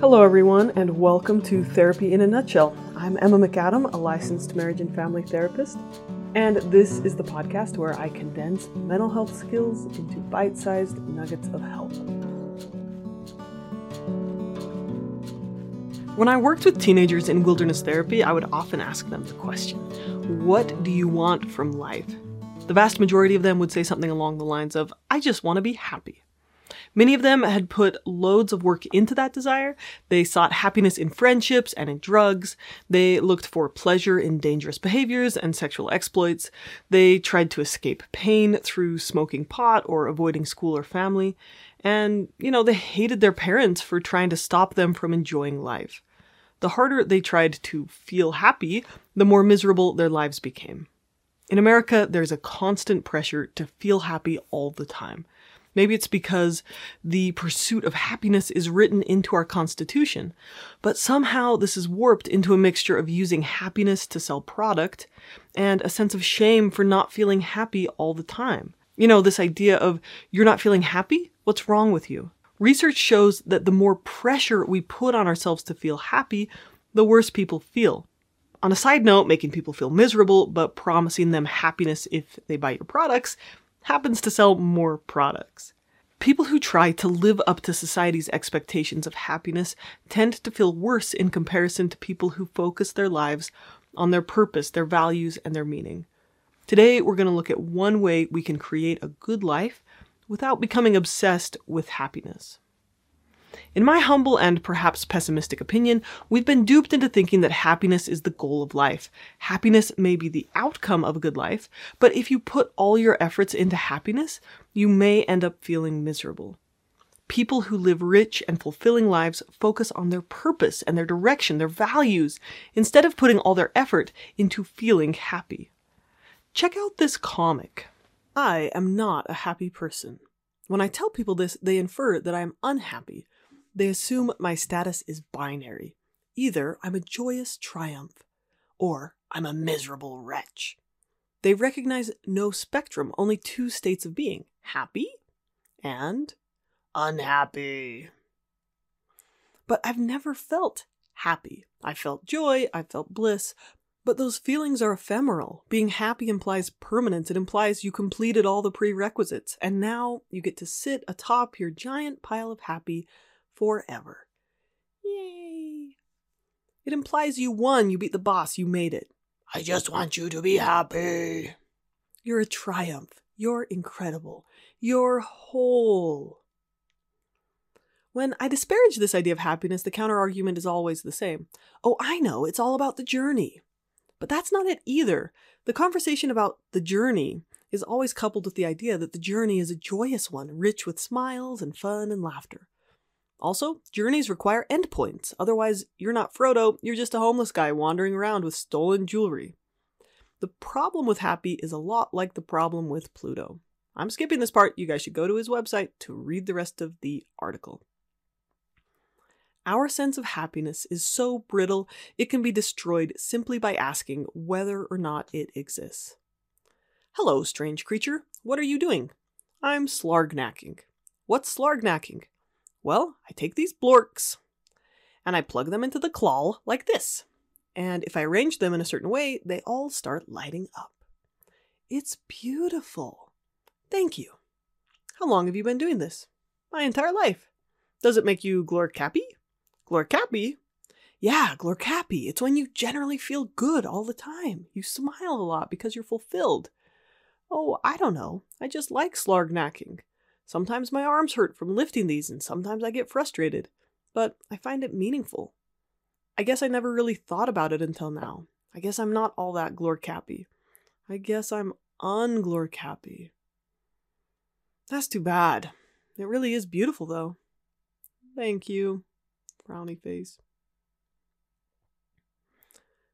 Hello, everyone, and welcome to Therapy in a Nutshell. I'm Emma McAdam, a licensed marriage and family therapist, and this is the podcast where I condense mental health skills into bite sized nuggets of help. When I worked with teenagers in wilderness therapy, I would often ask them the question What do you want from life? The vast majority of them would say something along the lines of, I just want to be happy. Many of them had put loads of work into that desire. They sought happiness in friendships and in drugs. They looked for pleasure in dangerous behaviors and sexual exploits. They tried to escape pain through smoking pot or avoiding school or family. And, you know, they hated their parents for trying to stop them from enjoying life. The harder they tried to feel happy, the more miserable their lives became. In America, there's a constant pressure to feel happy all the time. Maybe it's because the pursuit of happiness is written into our Constitution, but somehow this is warped into a mixture of using happiness to sell product and a sense of shame for not feeling happy all the time. You know, this idea of you're not feeling happy? What's wrong with you? Research shows that the more pressure we put on ourselves to feel happy, the worse people feel. On a side note, making people feel miserable but promising them happiness if they buy your products happens to sell more products. People who try to live up to society's expectations of happiness tend to feel worse in comparison to people who focus their lives on their purpose, their values, and their meaning. Today, we're going to look at one way we can create a good life without becoming obsessed with happiness. In my humble and perhaps pessimistic opinion, we've been duped into thinking that happiness is the goal of life. Happiness may be the outcome of a good life, but if you put all your efforts into happiness, you may end up feeling miserable. People who live rich and fulfilling lives focus on their purpose and their direction, their values, instead of putting all their effort into feeling happy. Check out this comic. I am not a happy person. When I tell people this, they infer that I am unhappy, they assume my status is binary. Either I'm a joyous triumph, or I'm a miserable wretch. They recognize no spectrum, only two states of being happy and unhappy. But I've never felt happy. I felt joy, I felt bliss, but those feelings are ephemeral. Being happy implies permanence. It implies you completed all the prerequisites, and now you get to sit atop your giant pile of happy forever. Yay! It implies you won, you beat the boss, you made it. I just want you to be happy. You're a triumph. You're incredible. You're whole. When I disparage this idea of happiness, the counterargument is always the same. Oh, I know, it's all about the journey. But that's not it either. The conversation about the journey is always coupled with the idea that the journey is a joyous one, rich with smiles and fun and laughter. Also, journeys require endpoints, otherwise, you're not Frodo, you're just a homeless guy wandering around with stolen jewelry. The problem with Happy is a lot like the problem with Pluto. I'm skipping this part, you guys should go to his website to read the rest of the article. Our sense of happiness is so brittle it can be destroyed simply by asking whether or not it exists. Hello, strange creature. What are you doing? I'm slargnacking. What's slargnacking? Well, I take these blorks and I plug them into the claw like this. And if I arrange them in a certain way, they all start lighting up. It's beautiful. Thank you. How long have you been doing this? My entire life. Does it make you glorcappy? Glorcappy? Yeah, glorcappy. It's when you generally feel good all the time. You smile a lot because you're fulfilled. Oh, I don't know. I just like slargnacking. Sometimes my arms hurt from lifting these, and sometimes I get frustrated, but I find it meaningful. I guess I never really thought about it until now. I guess I'm not all that glorcappy. I guess I'm unglorcappy. That's too bad. It really is beautiful, though. Thank you. Frowny face.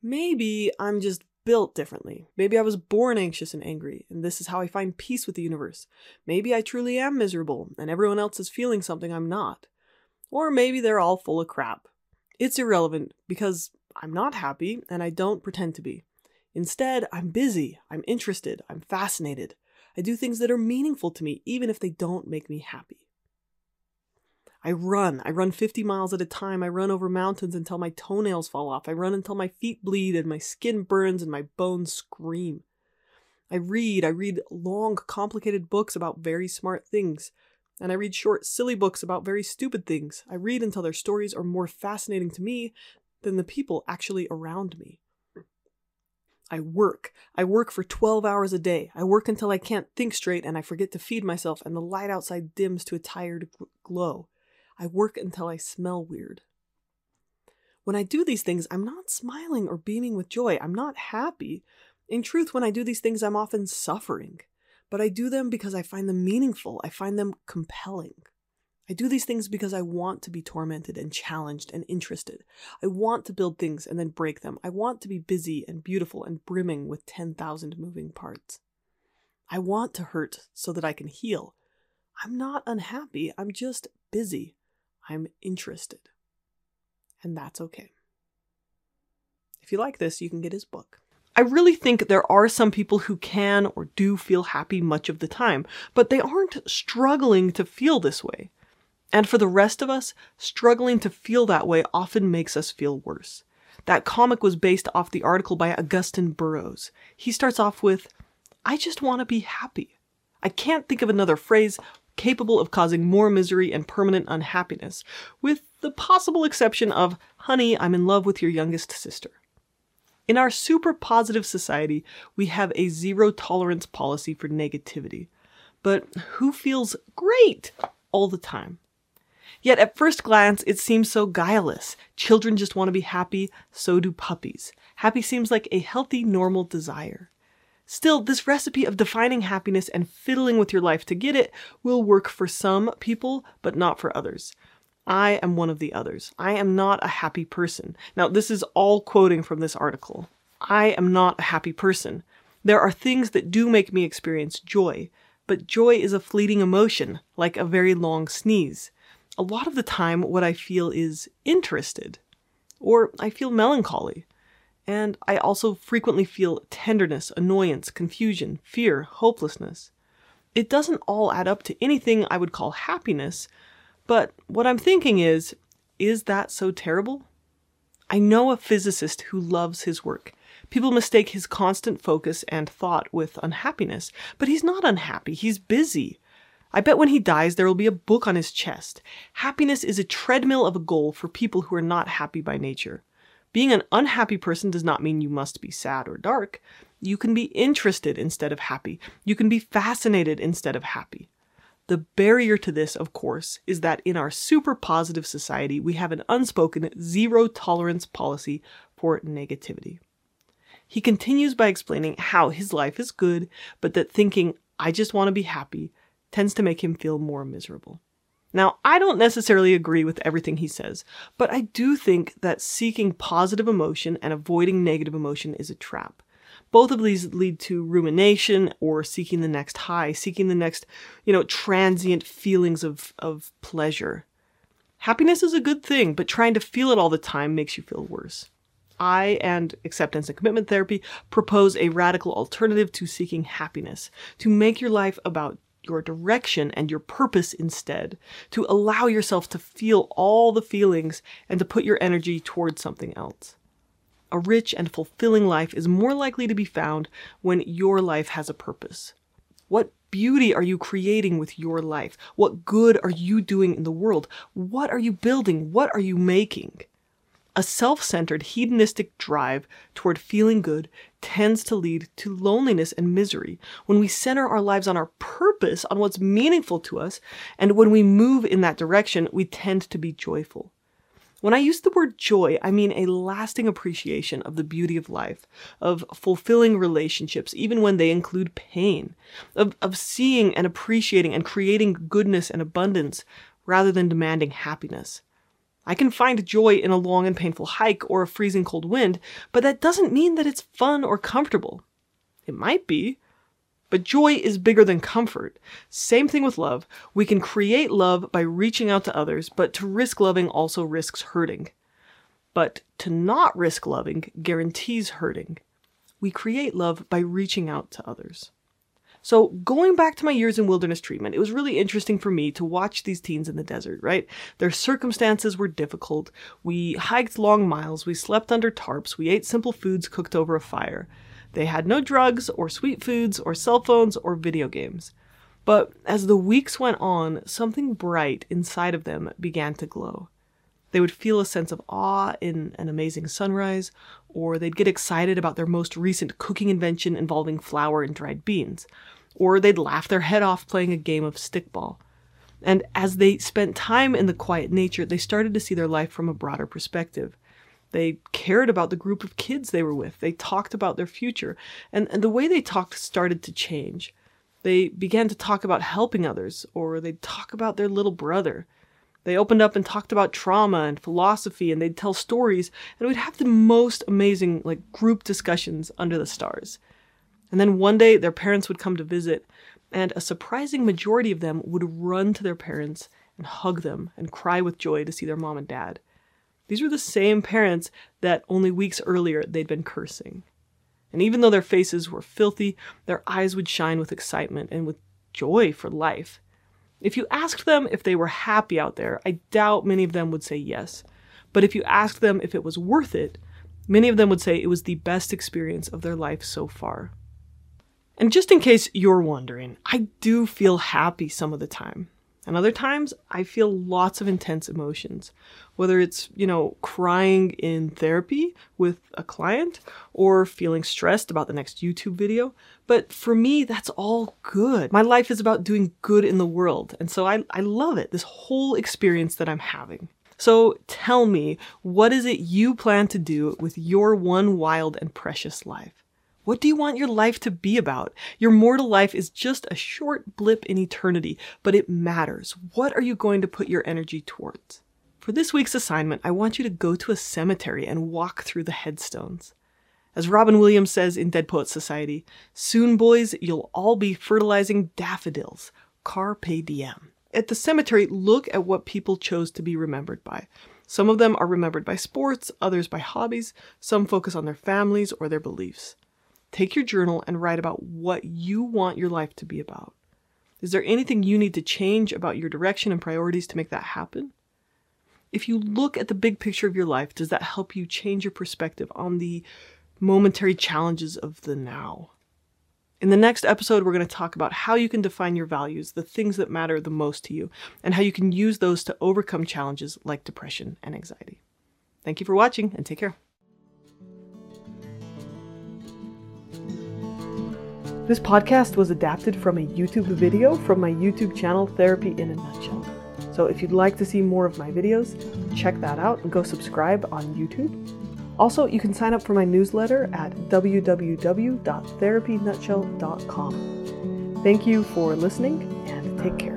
Maybe I'm just built differently. Maybe I was born anxious and angry, and this is how I find peace with the universe. Maybe I truly am miserable, and everyone else is feeling something I'm not. Or maybe they're all full of crap. It's irrelevant because I'm not happy, and I don't pretend to be. Instead, I'm busy, I'm interested, I'm fascinated. I do things that are meaningful to me, even if they don't make me happy. I run. I run 50 miles at a time. I run over mountains until my toenails fall off. I run until my feet bleed and my skin burns and my bones scream. I read. I read long, complicated books about very smart things. And I read short, silly books about very stupid things. I read until their stories are more fascinating to me than the people actually around me. I work. I work for 12 hours a day. I work until I can't think straight and I forget to feed myself and the light outside dims to a tired glow. I work until I smell weird. When I do these things, I'm not smiling or beaming with joy. I'm not happy. In truth, when I do these things, I'm often suffering. But I do them because I find them meaningful. I find them compelling. I do these things because I want to be tormented and challenged and interested. I want to build things and then break them. I want to be busy and beautiful and brimming with 10,000 moving parts. I want to hurt so that I can heal. I'm not unhappy, I'm just busy. I'm interested. And that's okay. If you like this, you can get his book. I really think there are some people who can or do feel happy much of the time, but they aren't struggling to feel this way. And for the rest of us, struggling to feel that way often makes us feel worse. That comic was based off the article by Augusten Burroughs. He starts off with, I just want to be happy. I can't think of another phrase capable of causing more misery and permanent unhappiness, with the possible exception of, honey, I'm in love with your youngest sister. In our super positive society, we have a zero tolerance policy for negativity. But who feels great all the time? Yet at first glance, it seems so guileless. Children just want to be happy, so do puppies. Happy seems like a healthy, normal desire. Still, this recipe of defining happiness and fiddling with your life to get it will work for some people, but not for others. I am one of the others. I am not a happy person. Now, this is all quoting from this article. I am not a happy person. There are things that do make me experience joy, but joy is a fleeting emotion, like a very long sneeze a lot of the time what I feel is interested, or I feel melancholy. And I also frequently feel tenderness, annoyance, confusion, fear, hopelessness. It doesn't all add up to anything I would call happiness, but what I'm thinking is, is that so terrible? I know a physicist who loves his work. People mistake his constant focus and thought with unhappiness, but he's not unhappy, he's busy. I bet when he dies, there will be a book on his chest. Happiness is a treadmill of a goal for people who are not happy by nature. Being an unhappy person does not mean you must be sad or dark. You can be interested instead of happy. You can be fascinated instead of happy. The barrier to this, of course, is that in our super positive society, we have an unspoken zero tolerance policy for negativity. He continues by explaining how his life is good, but that thinking, I just want to be happy, tends to make him feel more miserable. Now, I don't necessarily agree with everything he says, but I do think that seeking positive emotion and avoiding negative emotion is a trap. Both of these lead to rumination or seeking the next high, seeking the next, you know, transient feelings of, of pleasure. Happiness is a good thing, but trying to feel it all the time makes you feel worse. I and acceptance and commitment therapy propose a radical alternative to seeking happiness, to make your life about your direction and your purpose instead, to allow yourself to feel all the feelings and to put your energy towards something else. A rich and fulfilling life is more likely to be found when your life has a purpose. What beauty are you creating with your life? What good are you doing in the world? What are you building? What are you making? A self centered hedonistic drive toward feeling good tends to lead to loneliness and misery. When we center our lives on our purpose, on what's meaningful to us, and when we move in that direction, we tend to be joyful. When I use the word joy, I mean a lasting appreciation of the beauty of life, of fulfilling relationships, even when they include pain, of, of seeing and appreciating and creating goodness and abundance rather than demanding happiness. I can find joy in a long and painful hike or a freezing cold wind, but that doesn't mean that it's fun or comfortable. It might be, but joy is bigger than comfort. Same thing with love. We can create love by reaching out to others, but to risk loving also risks hurting. But to not risk loving guarantees hurting. We create love by reaching out to others. So, going back to my years in wilderness treatment, it was really interesting for me to watch these teens in the desert, right? Their circumstances were difficult. We hiked long miles, we slept under tarps, we ate simple foods cooked over a fire. They had no drugs, or sweet foods, or cell phones, or video games. But as the weeks went on, something bright inside of them began to glow. They would feel a sense of awe in an amazing sunrise, or they'd get excited about their most recent cooking invention involving flour and dried beans, or they'd laugh their head off playing a game of stickball. And as they spent time in the quiet nature, they started to see their life from a broader perspective. They cared about the group of kids they were with. They talked about their future. And, and the way they talked started to change. They began to talk about helping others, or they'd talk about their little brother. They opened up and talked about trauma and philosophy, and they'd tell stories, and we'd have the most amazing, like, group discussions under the stars. And then one day their parents would come to visit, and a surprising majority of them would run to their parents and hug them and cry with joy to see their mom and dad. These were the same parents that only weeks earlier they'd been cursing. And even though their faces were filthy, their eyes would shine with excitement and with joy for life. If you asked them if they were happy out there, I doubt many of them would say yes. But if you asked them if it was worth it, many of them would say it was the best experience of their life so far. And just in case you're wondering, I do feel happy some of the time. And other times, I feel lots of intense emotions. Whether it's, you know, crying in therapy with a client or feeling stressed about the next YouTube video. But for me, that's all good. My life is about doing good in the world. And so I, I love it, this whole experience that I'm having. So tell me, what is it you plan to do with your one wild and precious life? What do you want your life to be about? Your mortal life is just a short blip in eternity, but it matters. What are you going to put your energy towards? For this week's assignment, I want you to go to a cemetery and walk through the headstones. As Robin Williams says in Dead Poets Society, soon, boys, you'll all be fertilizing daffodils. Carpe diem. At the cemetery, look at what people chose to be remembered by. Some of them are remembered by sports, others by hobbies, some focus on their families or their beliefs. Take your journal and write about what you want your life to be about. Is there anything you need to change about your direction and priorities to make that happen? If you look at the big picture of your life, does that help you change your perspective on the momentary challenges of the now? In the next episode, we're going to talk about how you can define your values, the things that matter the most to you, and how you can use those to overcome challenges like depression and anxiety. Thank you for watching and take care. This podcast was adapted from a YouTube video from my YouTube channel, Therapy in a Nutshell. So if you'd like to see more of my videos, check that out and go subscribe on YouTube. Also, you can sign up for my newsletter at www.therapynutshell.com. Thank you for listening and take care.